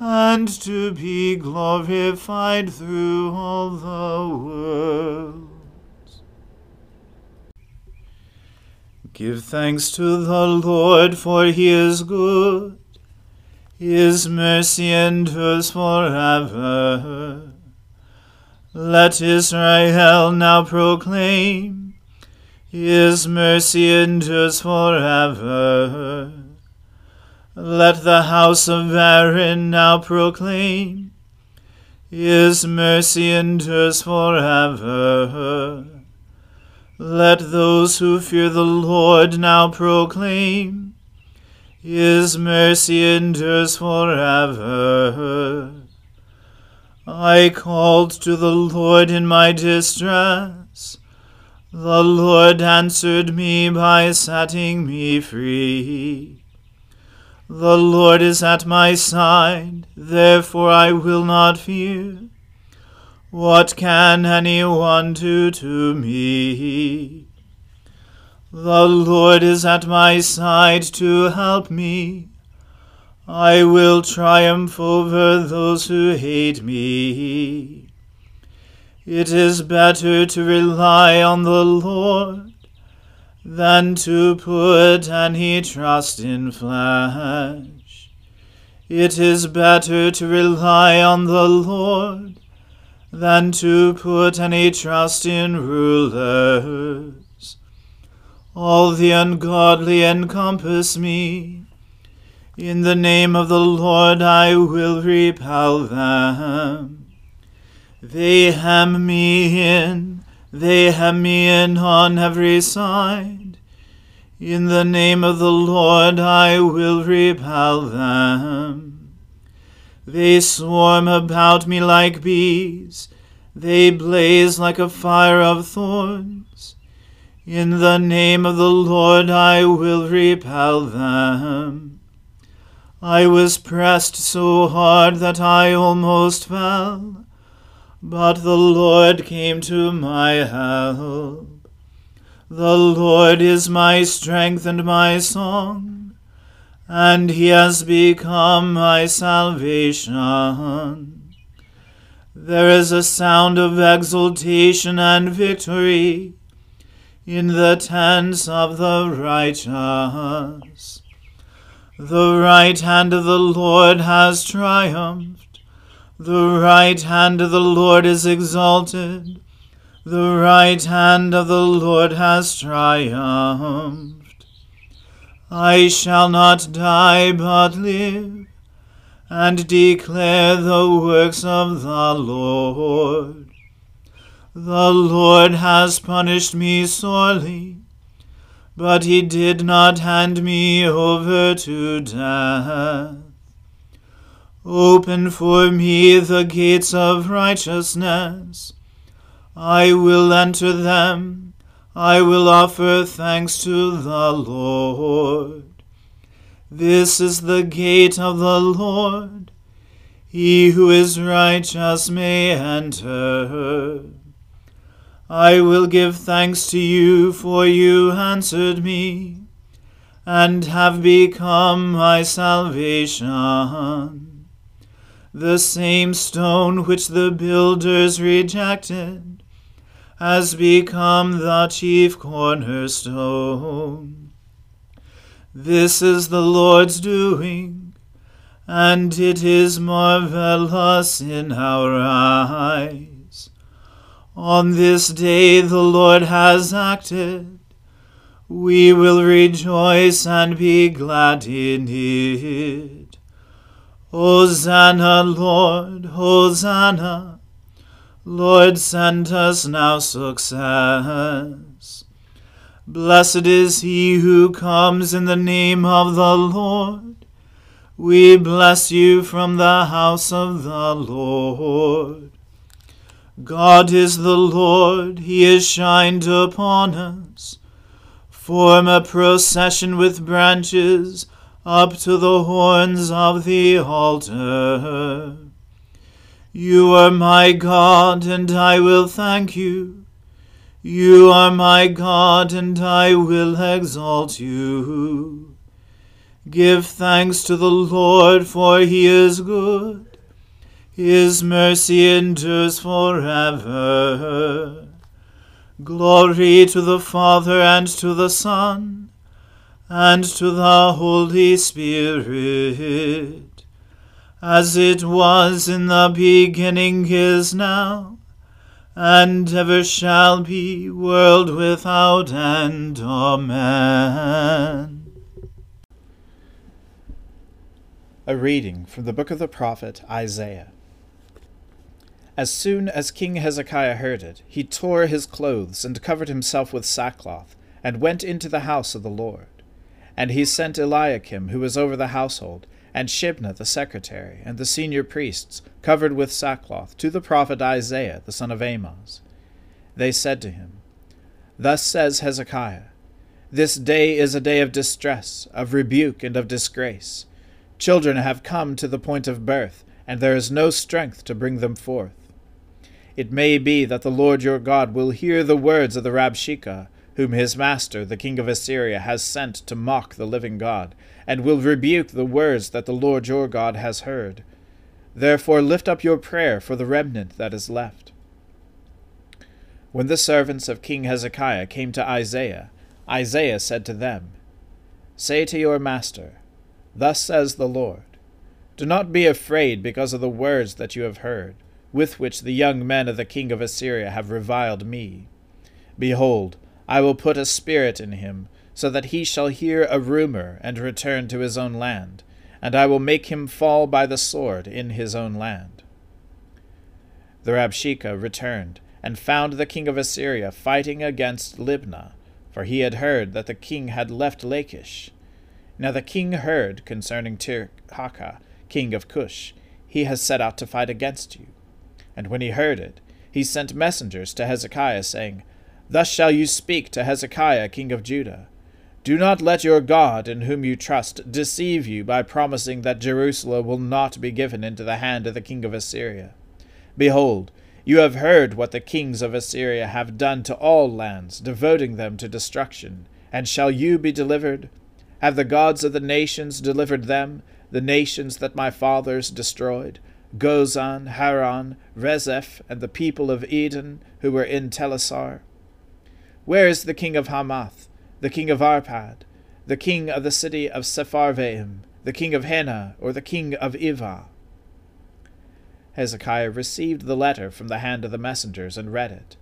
and to be glorified through all the worlds. Give thanks to the Lord, for he is good. His mercy endures forever. Let Israel now proclaim his mercy endures forever. Let the house of Aaron now proclaim, His mercy endures forever. Let those who fear the Lord now proclaim, His mercy endures forever. I called to the Lord in my distress the Lord answered me by setting me free. The Lord is at my side, therefore I will not fear. What can anyone do to me? The Lord is at my side to help me. I will triumph over those who hate me. It is better to rely on the Lord than to put any trust in flesh. It is better to rely on the Lord than to put any trust in rulers. all the ungodly encompass me. In the name of the Lord I will repel them. They hem me in, they hem me in on every side. In the name of the Lord I will repel them. They swarm about me like bees, they blaze like a fire of thorns. In the name of the Lord I will repel them. I was pressed so hard that I almost fell, but the Lord came to my help. The Lord is my strength and my song, and he has become my salvation. There is a sound of exultation and victory in the tents of the righteous. The right hand of the Lord has triumphed. The right hand of the Lord is exalted. The right hand of the Lord has triumphed. I shall not die but live, and declare the works of the Lord. The Lord has punished me sorely, but he did not hand me over to death. Open for me the gates of righteousness. I will enter them. I will offer thanks to the Lord. This is the gate of the Lord. He who is righteous may enter. I will give thanks to you, for you answered me, and have become my salvation. The same stone which the builders rejected has become the chief cornerstone. This is the Lord's doing, and it is marvelous in our eyes. On this day the Lord has acted. We will rejoice and be glad in it. Hosanna, Lord, Hosanna. Lord, send us now success. Blessed is he who comes in the name of the Lord. We bless you from the house of the Lord. God is the Lord, he has shined upon us. Form a procession with branches up to the horns of the altar. You are my God, and I will thank you. You are my God, and I will exalt you. Give thanks to the Lord, for he is good his mercy endures forever. Glory to the Father and to the Son and to the Holy Spirit, as it was in the beginning is now, and ever shall be, world without end. Amen. A reading from the book of the prophet Isaiah. As soon as King Hezekiah heard it, he tore his clothes and covered himself with sackcloth, and went into the house of the Lord. And he sent Eliakim, who was over the household, and Shebna the secretary, and the senior priests, covered with sackcloth, to the prophet Isaiah the son of Amoz. They said to him, Thus says Hezekiah, This day is a day of distress, of rebuke, and of disgrace. Children have come to the point of birth, and there is no strength to bring them forth. It may be that the Lord your God will hear the words of the Rabshakeh, whom his master, the king of Assyria, has sent to mock the living God, and will rebuke the words that the Lord your God has heard. Therefore lift up your prayer for the remnant that is left. When the servants of King Hezekiah came to Isaiah, Isaiah said to them, Say to your master, Thus says the Lord, Do not be afraid because of the words that you have heard with which the young men of the king of Assyria have reviled me. Behold, I will put a spirit in him, so that he shall hear a rumor and return to his own land, and I will make him fall by the sword in his own land. The Rabshakeh returned, and found the king of Assyria fighting against Libnah, for he had heard that the king had left Lachish. Now the king heard concerning Tirhakah, king of Cush, he has set out to fight against you. And when he heard it, he sent messengers to Hezekiah, saying, Thus shall you speak to Hezekiah, king of Judah. Do not let your God, in whom you trust, deceive you by promising that Jerusalem will not be given into the hand of the king of Assyria. Behold, you have heard what the kings of Assyria have done to all lands, devoting them to destruction. And shall you be delivered? Have the gods of the nations delivered them, the nations that my fathers destroyed? Gozan, Haran, Rezeph, and the people of Eden, who were in Telassar? Where is the king of Hamath, the king of Arpad, the king of the city of Sepharvaim, the king of Hena, or the king of Ivah? Hezekiah received the letter from the hand of the messengers and read it.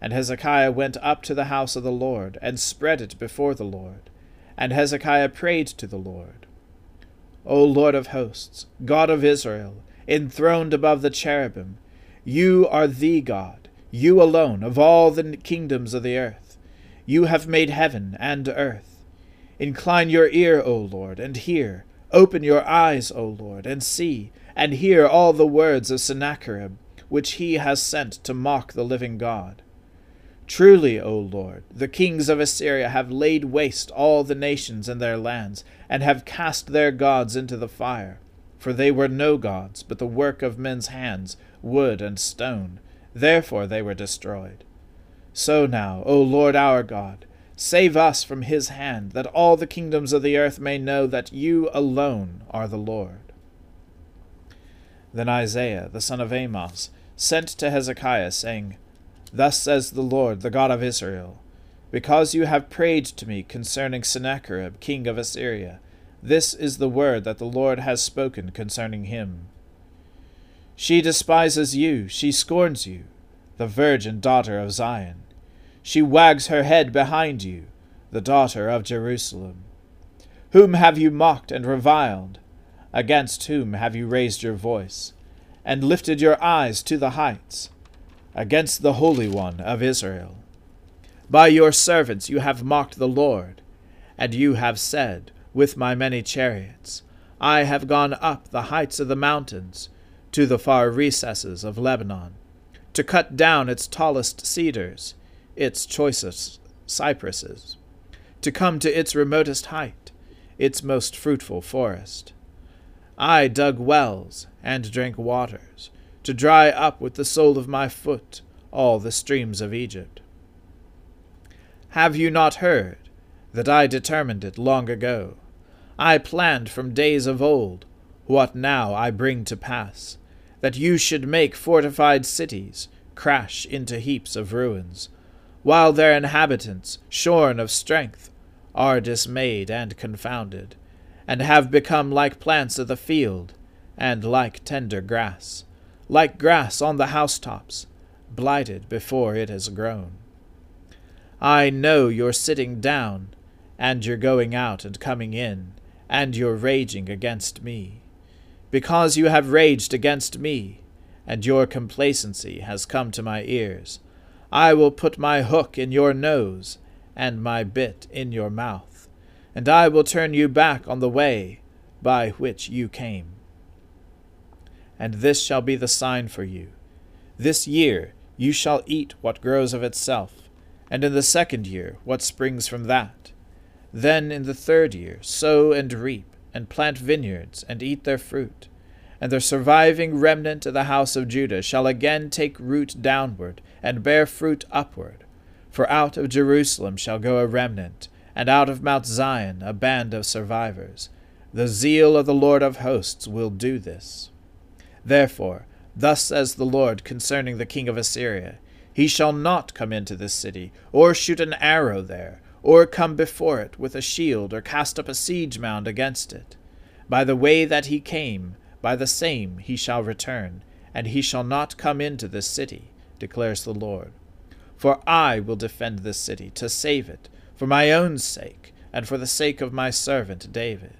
And Hezekiah went up to the house of the Lord, and spread it before the Lord. And Hezekiah prayed to the Lord. O Lord of hosts, God of Israel, enthroned above the cherubim, you are the God, you alone, of all the kingdoms of the earth. You have made heaven and earth. Incline your ear, O Lord, and hear. Open your eyes, O Lord, and see, and hear all the words of Sennacherib, which he has sent to mock the living God. Truly, O Lord, the kings of Assyria have laid waste all the nations and their lands, and have cast their gods into the fire. For they were no gods, but the work of men's hands, wood and stone. Therefore they were destroyed. So now, O Lord our God, save us from his hand, that all the kingdoms of the earth may know that you alone are the Lord. Then Isaiah the son of Amoz, sent to Hezekiah, saying, Thus says the Lord, the God of Israel, Because you have prayed to me concerning Sennacherib, king of Assyria, this is the word that the Lord has spoken concerning him. She despises you, she scorns you, the virgin daughter of Zion. She wags her head behind you, the daughter of Jerusalem. Whom have you mocked and reviled? Against whom have you raised your voice, and lifted your eyes to the heights? Against the Holy One of Israel. By your servants you have mocked the Lord, and you have said, With my many chariots, I have gone up the heights of the mountains, to the far recesses of Lebanon, to cut down its tallest cedars, its choicest cypresses, to come to its remotest height, its most fruitful forest. I dug wells and drank waters, to dry up with the sole of my foot all the streams of Egypt. Have you not heard that I determined it long ago? I planned from days of old what now I bring to pass, that you should make fortified cities crash into heaps of ruins, while their inhabitants, shorn of strength, are dismayed and confounded, and have become like plants of the field, and like tender grass, like grass on the housetops, blighted before it has grown. I know your sitting down, and your going out and coming in, and your raging against me because you have raged against me, and your complacency has come to my ears. I will put my hook in your nose, and my bit in your mouth, and I will turn you back on the way by which you came. And this shall be the sign for you. This year you shall eat what grows of itself, and in the second year what springs from that. Then in the third year sow and reap and plant vineyards, and eat their fruit. And the surviving remnant of the house of Judah shall again take root downward, and bear fruit upward. For out of Jerusalem shall go a remnant, and out of Mount Zion a band of survivors. The zeal of the Lord of hosts will do this. Therefore, thus says the Lord concerning the king of Assyria He shall not come into this city, or shoot an arrow there or come before it with a shield, or cast up a siege mound against it. By the way that he came, by the same he shall return, and he shall not come into this city, declares the Lord. For I will defend this city, to save it, for my own sake, and for the sake of my servant David.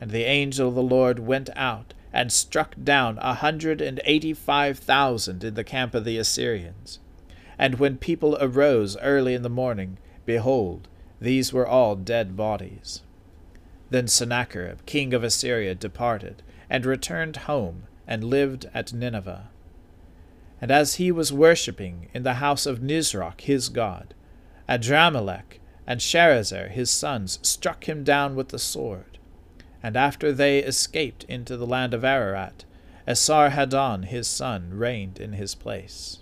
And the angel of the Lord went out, and struck down a hundred and eighty five thousand in the camp of the Assyrians. And when people arose early in the morning, behold, these were all dead bodies. Then Sennacherib, king of Assyria, departed, and returned home, and lived at Nineveh. And as he was worshipping in the house of Nisroch his god, Adrammelech and Sharezer his sons struck him down with the sword. And after they escaped into the land of Ararat, Esarhaddon his son reigned in his place.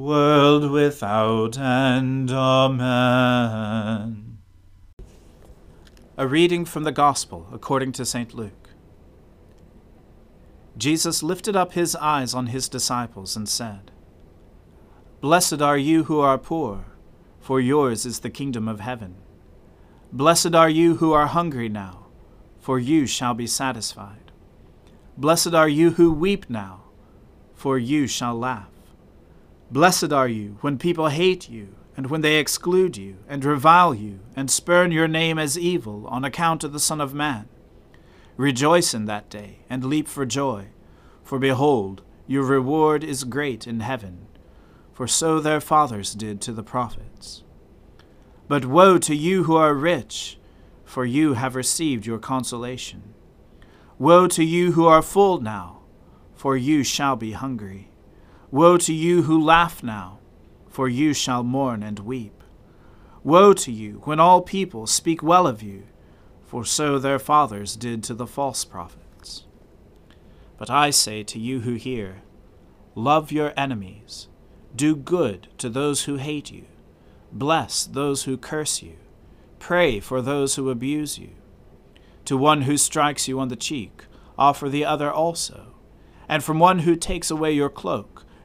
world without end. Amen. A reading from the Gospel according to St. Luke. Jesus lifted up his eyes on his disciples and said, Blessed are you who are poor, for yours is the kingdom of heaven. Blessed are you who are hungry now, for you shall be satisfied. Blessed are you who weep now, for you shall laugh. Blessed are you when people hate you and when they exclude you, and revile you, and spurn your name as evil on account of the Son of Man. Rejoice in that day, and leap for joy, for behold, your reward is great in heaven, for so their fathers did to the prophets. But woe to you who are rich, for you have received your consolation. Woe to you who are full now, for you shall be hungry. Woe to you who laugh now, for you shall mourn and weep. Woe to you when all people speak well of you, for so their fathers did to the false prophets. But I say to you who hear, Love your enemies, do good to those who hate you, bless those who curse you, pray for those who abuse you. To one who strikes you on the cheek, offer the other also, and from one who takes away your cloak,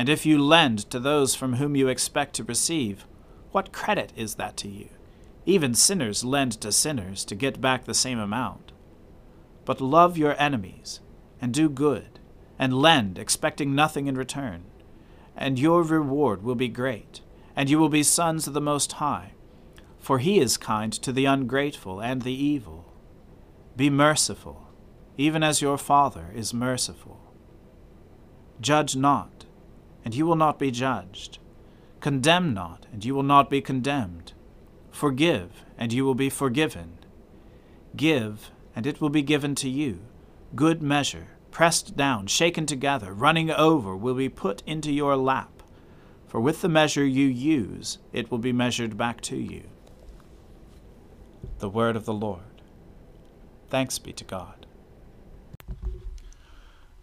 And if you lend to those from whom you expect to receive, what credit is that to you? Even sinners lend to sinners to get back the same amount. But love your enemies, and do good, and lend, expecting nothing in return. And your reward will be great, and you will be sons of the Most High. for he is kind to the ungrateful and the evil. Be merciful, even as your Father is merciful. Judge not, and you will not be judged. Condemn not, and you will not be condemned. Forgive, and you will be forgiven. Give, and it will be given to you. Good measure, pressed down, shaken together, running over, will be put into your lap. For with the measure you use, it will be measured back to you. The word of the Lord. Thanks be to God.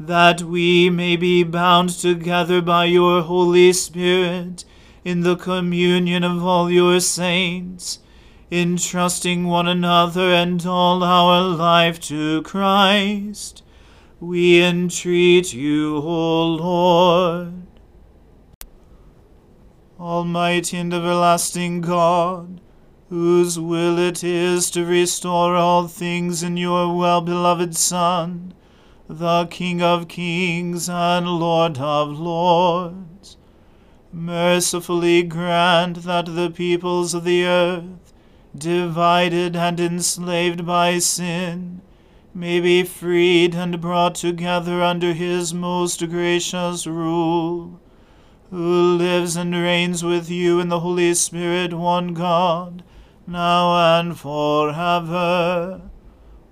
that we may be bound together by your Holy Spirit in the communion of all your saints, entrusting one another and all our life to Christ. We entreat you, O Lord. Almighty and everlasting God, whose will it is to restore all things in your well beloved Son, the King of kings and Lord of lords, mercifully grant that the peoples of the earth, divided and enslaved by sin, may be freed and brought together under his most gracious rule, who lives and reigns with you in the Holy Spirit, one God, now and forever.